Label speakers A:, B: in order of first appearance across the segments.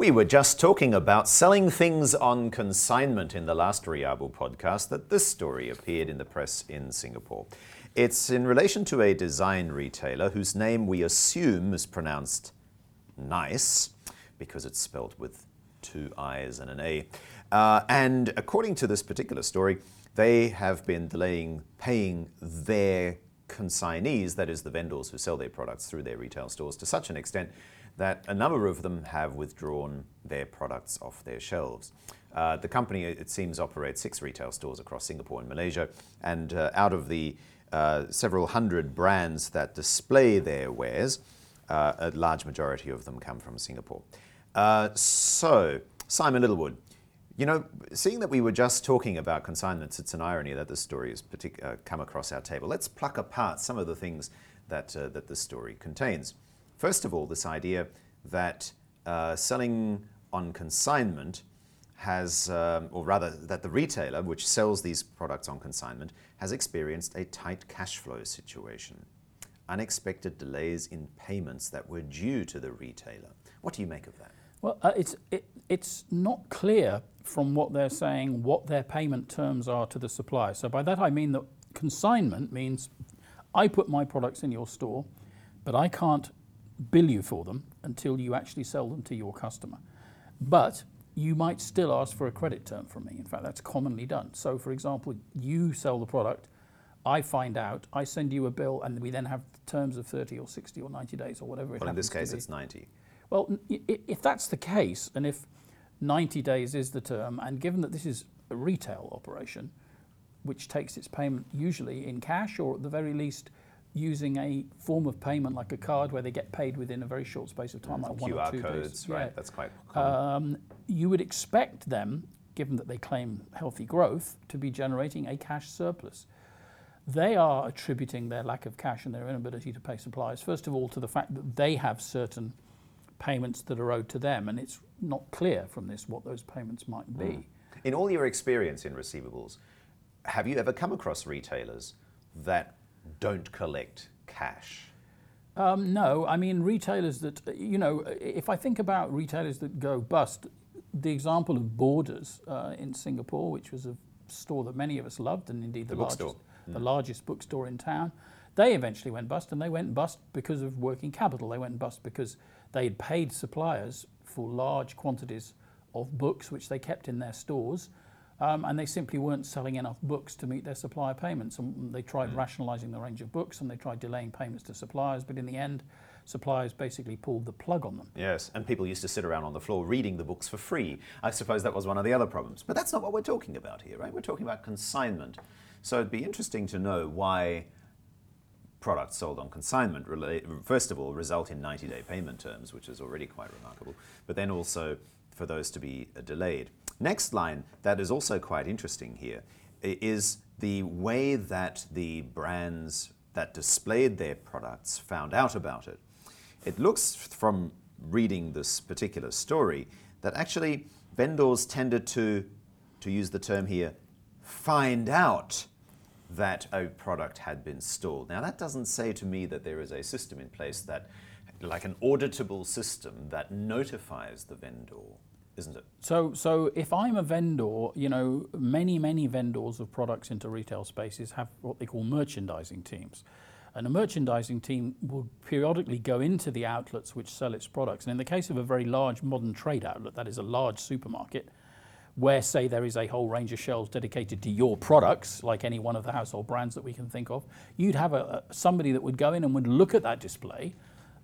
A: We were just talking about selling things on consignment in the last Riabu podcast that this story appeared in the press in Singapore. It's in relation to a design retailer whose name we assume is pronounced nice because it's spelled with two I's and an A. Uh, and according to this particular story, they have been delaying paying their consignees, that is, the vendors who sell their products through their retail stores, to such an extent that a number of them have withdrawn their products off their shelves. Uh, the company, it seems, operates six retail stores across Singapore and Malaysia, and uh, out of the uh, several hundred brands that display their wares, uh, a large majority of them come from Singapore. Uh, so, Simon Littlewood, you know, seeing that we were just talking about consignments, it's an irony that this story has partic- uh, come across our table. Let's pluck apart some of the things that, that this story contains. First of all, this idea that uh, selling on consignment has, um, or rather, that the retailer which sells these products on consignment has experienced a tight cash flow situation. Unexpected delays in payments that were due to the retailer. What do you make of that?
B: Well, uh, it's, it, it's not clear from what they're saying what their payment terms are to the supplier. So by that I mean that consignment means I put my products in your store, but I can't bill you for them until you actually sell them to your customer. But you might still ask for a credit term from me. In fact, that's commonly done. So, for example, you sell the product, I find out, I send you a bill, and we then have terms of 30 or 60 or 90 days or whatever it
A: Well, in this case, it's 90.
B: Well, if that's the case, and if 90 days is the term, and given that this is a retail operation, which takes its payment usually in cash or at the very least using a form of payment like a card where they get paid within a very short space of time, like one or two
A: codes,
B: days.
A: right?
B: Yeah.
A: That's quite.
B: Um, you would expect them, given that they claim healthy growth, to be generating a cash surplus. They are attributing their lack of cash and their inability to pay suppliers, first of all, to the fact that they have certain payments that are owed to them, and it's not clear from this what those payments might be.
A: In all your experience in receivables, have you ever come across retailers that don't collect cash?
B: Um, no, I mean retailers that you know. If I think about retailers that go bust, the example of Borders uh, in Singapore, which was a store that many of us loved, and indeed the,
A: The
B: largest, the largest bookstore in town, they eventually went bust, and they went bust because of working capital. They went bust because they had paid suppliers for large quantities of books, which they kept in their stores. Um, and they simply weren't selling enough books to meet their supplier payments. And they tried rationalising the range of books and they tried delaying payments to suppliers, but in the end, suppliers basically pulled the plug on them.
A: Yes, and people used to sit around on the floor reading the books for free. I suppose that was one of the other problems. But that's not what we're talking about here, right? We're talking about consignment. So it'd be interesting to know why products sold on consignment, first of all, result in 90 day payment terms, which is already quite remarkable, but then also for those to be delayed. Next line that is also quite interesting here is the way that the brands that displayed their products found out about it. It looks from reading this particular story that actually vendors tended to, to use the term here, find out that a product had been stalled. Now, that doesn't say to me that there is a system in place that, like an auditable system that notifies the vendor, isn't it?
B: So, so if I'm a vendor, you know, many, many vendors of products into retail spaces have what they call merchandising teams. And a merchandising team will periodically go into the outlets which sell its products. And in the case of a very large modern trade outlet, that is a large supermarket, where, say, there is a whole range of shelves dedicated to your products, like any one of the household brands that we can think of, you'd have a, somebody that would go in and would look at that display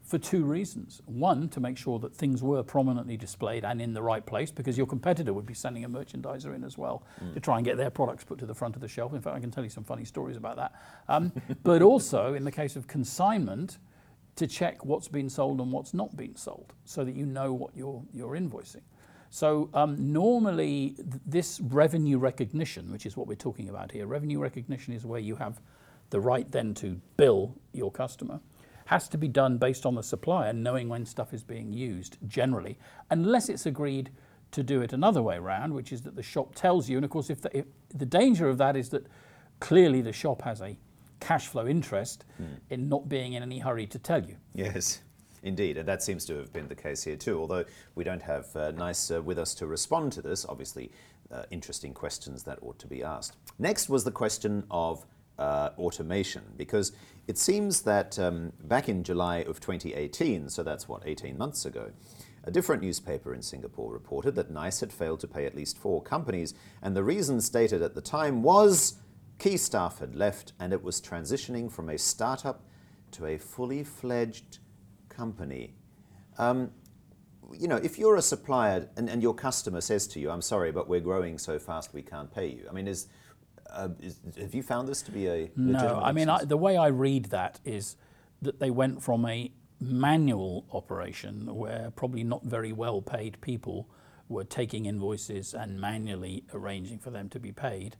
B: for two reasons. One, to make sure that things were prominently displayed and in the right place, because your competitor would be sending a merchandiser in as well to try and get their products put to the front of the shelf. In fact, I can tell you some funny stories about that. Um, but also, in the case of consignment, to check what's been sold and what's not been sold, so that you know what you're, you're invoicing. So um, normally, th- this revenue recognition, which is what we're talking about here, revenue recognition is where you have the right then to bill your customer, has to be done based on the supplier knowing when stuff is being used generally, unless it's agreed to do it another way around, which is that the shop tells you. And of course, if the, if the danger of that is that clearly the shop has a cash flow interest in not being in any hurry to tell you.
A: Yes. Indeed, and that seems to have been the case here too. Although we don't have uh, Naiise uh, with us to respond to this, obviously, uh, interesting questions that ought to be asked. Next was the question of uh, automation, because it seems that um, back in July of 2018, so that's what, 18 months ago, a different newspaper in Singapore reported that Naiise had failed to pay at least four companies, and the reason stated at the time was key staff had left and it was transitioning from a startup to a fully fledged company. Um, you know, if you're a supplier and, and your customer says to you, I'm sorry, but we're growing so fast we can't pay you. I mean, is, uh, is have you found this to be a
B: no? I mean, I, the way I read that is that they went from a manual operation where probably not very well paid people were taking invoices and manually arranging for them to be paid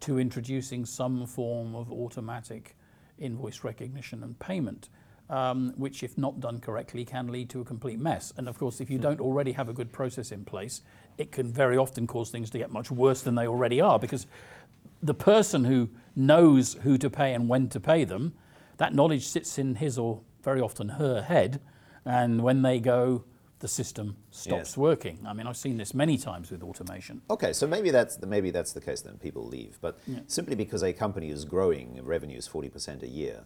B: to introducing some form of automatic invoice recognition and payment um, which, if not done correctly, can lead to a complete mess. And of course, if you don't already have a good process in place, it can very often cause things to get much worse than they already are because the person who knows who to pay and when to pay them, that knowledge sits in his or very often her head. And when they go, the system stops yes. working. I mean, I've seen this many times with automation.
A: Okay, so maybe that's the, maybe that's the case. Then people leave, but yeah. simply because a company is growing, revenue is forty percent a year.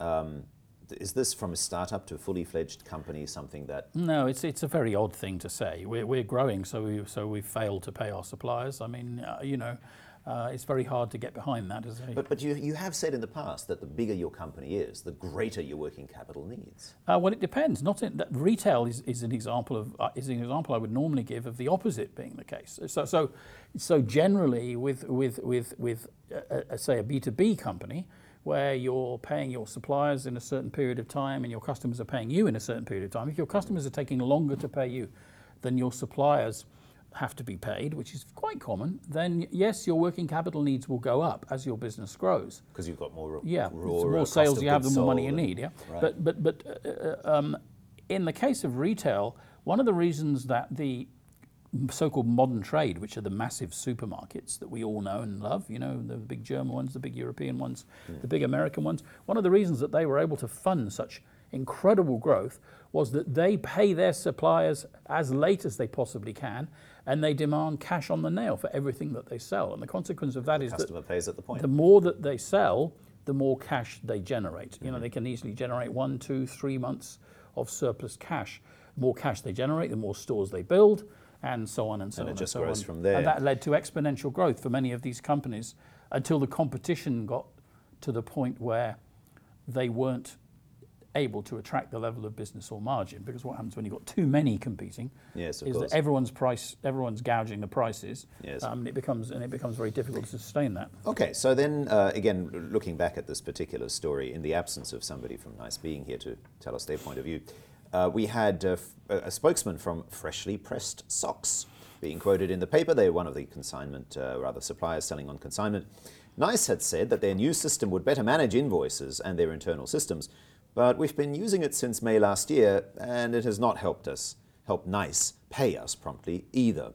A: Um, is this from a startup to a fully fledged company something that?
B: No, it's it's a very odd thing to say. We're, we're growing, so we so we've failed to pay our suppliers. I mean, uh, you know. Uh, it's very hard to get behind that.
A: But but you, you have said in the past that the bigger your company is, the greater your working capital needs.
B: Uh, well, it depends. Not in, that retail is, is an example of uh, is an example I would normally give of the opposite being the case. So so so generally with with with with uh, uh, say a B two B company, where you're paying your suppliers in a certain period of time and your customers are paying you in a certain period of time, if your customers are taking longer to pay you than your suppliers have to be paid, which is quite common, then yes, your working capital needs will go up as your business grows.
A: Because you've got more
B: yeah,
A: raw,
B: more sales you have, the more money you need. Yeah, right. but but but uh, uh, um, in the case of retail, one of the reasons that the so-called modern trade, which are the massive supermarkets that we all know and love, you know, the big German ones, the big European ones, mm. the big American ones. One of the reasons that they were able to fund such incredible growth was that they pay their suppliers as late as they possibly can, and they demand cash on the nail for everything that they sell. And the consequence of that
A: the
B: is
A: customer
B: that
A: pays at the point.
B: The more that they sell, the more cash they generate. Mm-hmm. You know, mm-hmm. they can easily generate one, two, three months of surplus cash. The more cash they generate, the more stores they build and so on and so
A: and
B: on.
A: it just
B: and so
A: grows
B: on.
A: from there.
B: And that led to exponential growth for many of these companies until the competition got to the point where they weren't able to attract the level of business or margin because what happens when you've got too many competing
A: yes,
B: is
A: course.
B: that everyone's price everyone's gouging the prices
A: yes.
B: um, and it becomes and it becomes very difficult to sustain that
A: okay so then uh, again looking back at this particular story in the absence of somebody from Naiise being here to tell us their point of view uh, we had uh, a spokesman from Freshly Pressed Socks being quoted in the paper. They're one of the consignment, uh, rather, suppliers selling on consignment. Naiise had said that their new system would better manage invoices and their internal systems, but we've been using it since May last year, and it has not helped us, help Naiise pay us promptly either.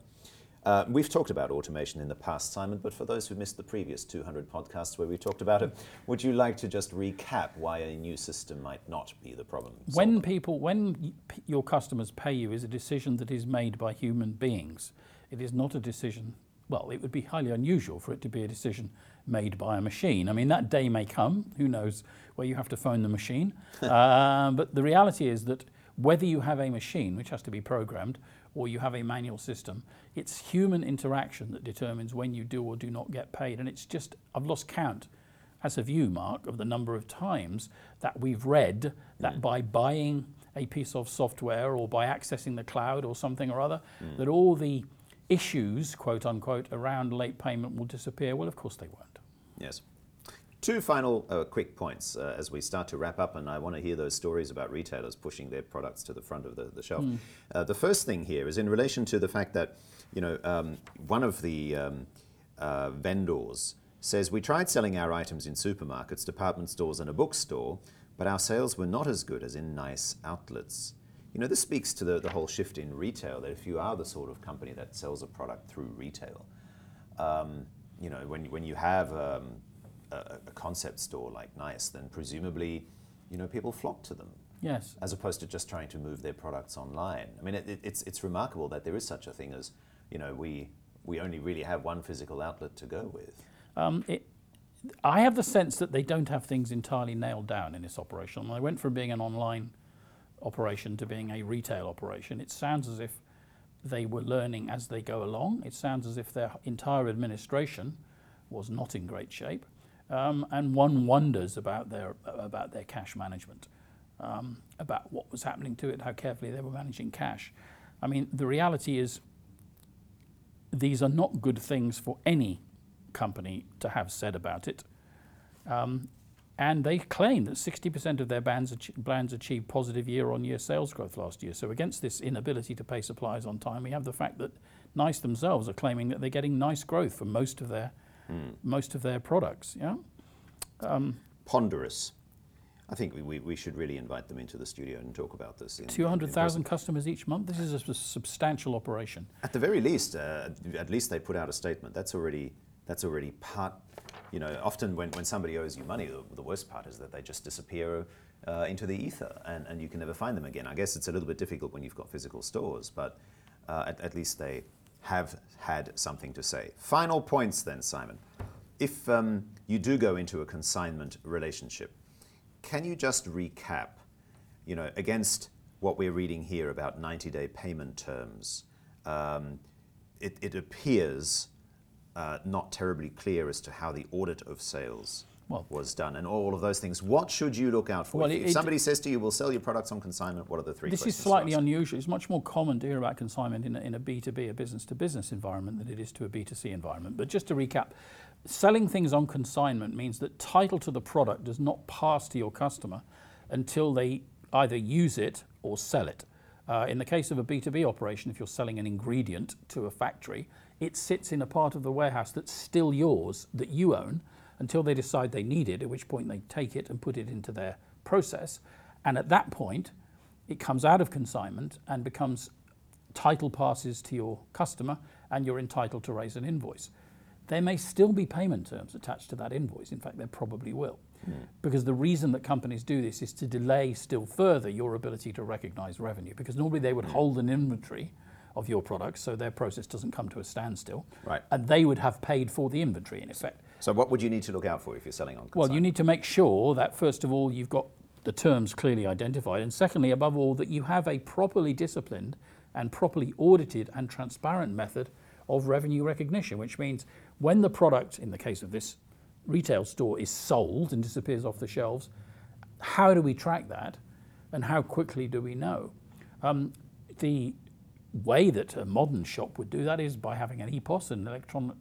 A: Uh, we've talked about automation in the past, Simon, but for those who missed the previous 200 podcasts where we talked about it, would you like to just recap why a new system might not be the problem?
B: When people, when your customers pay you, is a decision that is made by human beings. It is not a decision. Well, it would be highly unusual for it to be a decision made by a machine. I mean, that day may come. Who knows where you have to phone the machine? uh, but the reality is that whether you have a machine which has to be programmed or you have a manual system. It's human interaction that determines when you do or do not get paid. And it's just, I've lost count, as have you, Mark, of the number of times that we've read that mm. by buying a piece of software or by accessing the cloud or something or other, mm. that all the issues, quote unquote, around late payment will disappear. Well, of course they won't.
A: Yes. Two final uh, quick points uh, as we start to wrap up, and I want to hear those stories about retailers pushing their products to the front of the, the shelf. Mm. Uh, the first thing here is in relation to the fact that, you know, um, one of the um, uh, vendors says we tried selling our items in supermarkets, department stores, and a bookstore, but our sales were not as good as in Naiise outlets. You know, this speaks to the, the whole shift in retail that if you are the sort of company that sells a product through retail, um, you know, when, when you have um, a, a concept store like Naiise, then presumably, you know, people flock to them.
B: Yes.
A: as opposed to just trying to move their products online. I mean, it, it, it's, it's remarkable that there is such a thing as, you know, we, we only really have one physical outlet to go with.
B: Um, it, I have the sense that they don't have things entirely nailed down in this operation. I went from being an online operation to being a retail operation, it sounds as if they were learning as they go along. It sounds as if their entire administration was not in great shape, um, and one wonders about their about their cash management, um, about what was happening to it, how carefully they were managing cash. I mean, the reality is these are not good things for any company to have said about it. Um, and they claim that 60% of their brands achieved positive year on year sales growth last year. So, against this inability to pay suppliers on time, we have the fact that Naiise themselves are claiming that they're getting nice growth for most of their, mm. most of their products. Yeah?
A: Um, Ponderous. I think we, we, we, should really invite them into the studio and talk about this.
B: 200,000 customers each month? This is a substantial operation.
A: At the very least, uh, at least they put out a statement. That's already that's already part. You know, often when, when somebody owes you money, the, the worst part is that they just disappear uh, into the ether and, and you can never find them again. I guess it's a little bit difficult when you've got physical stores, but uh, at, at, least they have had something to say. Final points then, Simon. If um, you do go into a consignment relationship, can you just recap, you know, against what we're reading here about 90 day payment terms? Um, it, it appears uh, not terribly clear as to how the audit of sales well, was done and all of those things. What should you look out for? Well, if, it, somebody says to you, we'll sell your products on consignment, what are the three
B: This is slightly unusual. It's much more common to hear about consignment in a, in a B2B, a business to business environment than it is to a B2C environment. But just to recap, selling things on consignment means that title to the product does not pass to your customer until they either use it or sell it. Uh, in the case of a B2B operation, if you're selling an ingredient to a factory, it sits in a part of the warehouse that's still yours, that you own, until they decide they need it, at which point they take it and put it into their process. And at that point, it comes out of consignment and becomes title passes to your customer, and you're entitled to raise an invoice. There may still be payment terms attached to that invoice. In fact, there probably will. Mm. Because the reason that companies do this is to delay still further your ability to recognize revenue. Because normally they would mm. hold an inventory of your products, so their process doesn't come to a standstill.
A: Right.
B: And they would have paid for the inventory in effect.
A: So what would you need to look out for if you're selling on?
B: Well, you need to make sure that first of all you've got the terms clearly identified, and secondly, above all, that you have a properly disciplined and properly audited and transparent method of revenue recognition, which means when the product, in the case of this retail store, is sold and disappears off the shelves, how do we track that, and how quickly do we know? Um, the way that a modern shop would do that is by having an EPOS, an electronic,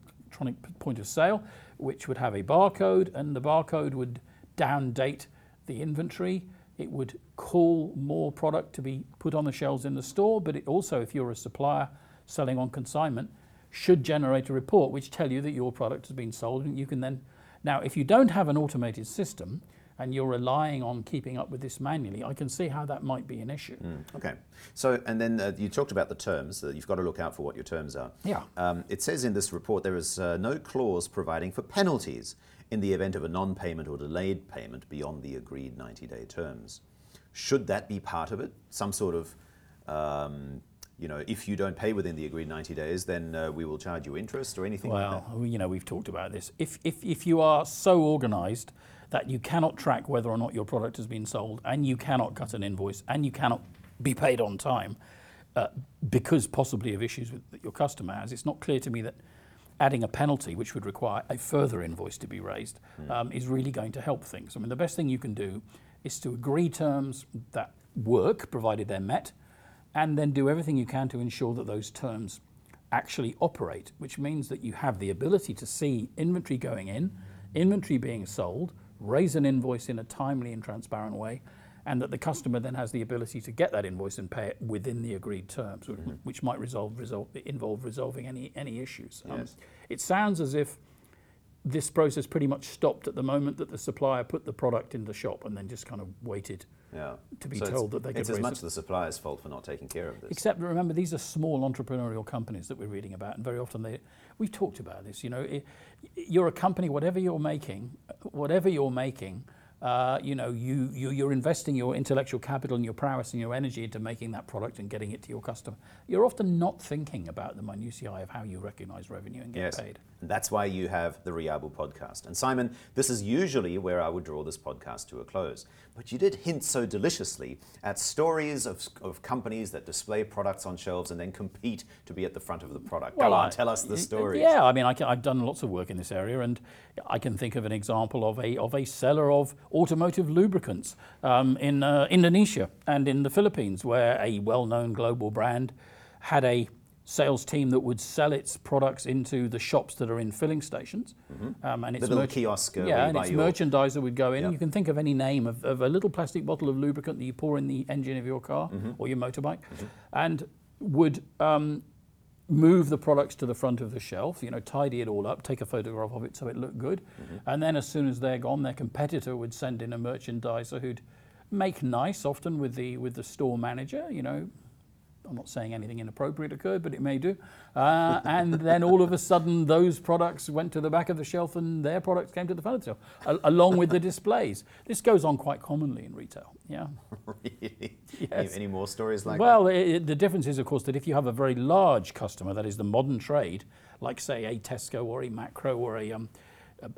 B: point of sale, which would have a barcode, and the barcode would down date the inventory. It would call more product to be put on the shelves in the store, but it also, if you're a supplier selling on consignment, should generate a report which tell you that your product has been sold, and you can then. Now, if you don't have an automated system, and you're relying on keeping up with this manually, I can see how that might be an issue.
A: Mm, okay. So, and then uh, you talked about the terms, that you've got to look out for what your terms are.
B: Yeah. Um,
A: it says in this report there is uh, no clause providing for penalties in the event of a non payment or delayed payment beyond the agreed 90 day terms. Should that be part of it? Some sort of um, you know, if you don't pay within the agreed 90 days, then uh, we will charge you interest or anything
B: well,
A: like
B: you know, we've talked about this. If, if, if you are so organized that you cannot track whether or not your product has been sold, and you cannot cut an invoice, and you cannot be paid on time uh, because possibly of issues with, that your customer has. It's not clear to me that adding a penalty, which would require a further invoice to be raised, mm. um, is really going to help things. I mean, the best thing you can do is to agree terms that work, provided they're met, and then do everything you can to ensure that those terms actually operate, which means that you have the ability to see inventory going in, inventory being sold, raise an invoice in a timely and transparent way, and that the customer then has the ability to get that invoice and pay it within the agreed terms, mm-hmm. which might resolve, resolve, involve resolving any, any issues.
A: Um,
B: it sounds as if this process pretty much stopped at the moment that the supplier put the product in the shop and then just kind of waited
A: yeah.
B: to be so told that they could
A: It's as much it. the supplier's fault for not taking care of this.
B: Except remember, these are small entrepreneurial companies that we're reading about, and very often they. We've talked about this. You know, it, you're a company, whatever you're making, whatever you're making, uh, you know, you, you, you're investing your intellectual capital and your prowess and your energy into making that product and getting it to your customer. You're often not thinking about the minutiae of how you recognize revenue and get
A: Yes.
B: paid.
A: And that's why you have the Riabu podcast. And Simon, this is usually where I would draw this podcast to a close. But you did hint so deliciously at stories of, of companies that display products on shelves and then compete to be at the front of the product. Go on,
B: I-
A: tell us the stories.
B: Yeah, I mean, I have done lots of work in this area, and I can think of an example of a of a seller of automotive lubricants um, in uh, Indonesia and in the Philippines, where a well-known global brand had a sales team that would sell its products into the shops that are in filling stations, um, and its
A: little
B: merch-
A: kiosk, uh,
B: yeah, and its
A: your-
B: merchandiser would go in.
A: Yeah.
B: You can think of any name of, of a little plastic bottle of lubricant that you pour in the engine of your car
A: Mm-hmm.
B: or your motorbike, and would um, move the products to the front of the shelf, you know, tidy it all up, take a photograph of it so it looked good. Mm-hmm. And then as soon as they're gone, their competitor would send in a merchandiser who'd make nice, often with the with the store manager, you know. I'm not saying anything inappropriate occurred, but it may do. Uh, and then all of a sudden, those products went to the back of the shelf and their products came to the front of the shelf, a- along with the displays. This goes on quite commonly in retail. Yeah.
A: really?
B: Yes.
A: Any, more stories like
B: Well, it, it- the difference is, of course, that if you have a very large customer, that is the modern trade, like say a Tesco or a Makro or a um,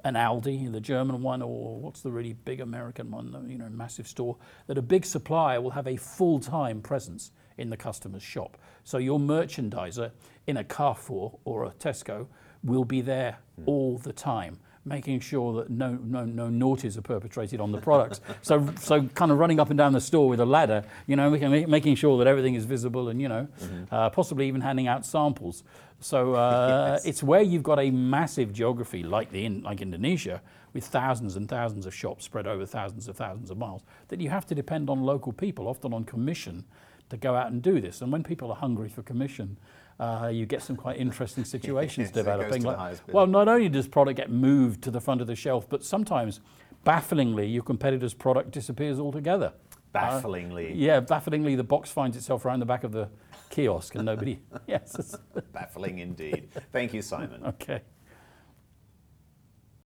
B: an Aldi, the German one, or what's the really big American one, you know, massive store, that a big supplier will have a full-time presence in the customer's shop. So your merchandiser in a Carrefour or a Tesco will be there all the time making sure that no, no, no naughties are perpetrated on the products. so, so kind of running up and down the store with a ladder, you know, making, making sure that everything is visible and, you know, uh, possibly even handing out samples. So uh,
A: Yes.
B: it's where you've got a massive geography like, the, in, like Indonesia with thousands and thousands of shops spread over thousands of thousands of miles that you have to depend on local people, often on commission, to go out and do this. And when people are hungry for commission, uh, you get some quite interesting situations
A: Yes,
B: developing. Like- well, not only does product get moved to the front of the shelf, but sometimes, bafflingly, your competitor's product disappears altogether.
A: Bafflingly.
B: Yeah, bafflingly, the box finds itself around the back of the kiosk and nobody. yes.
A: Baffling indeed. Thank you, Simon.
B: Okay.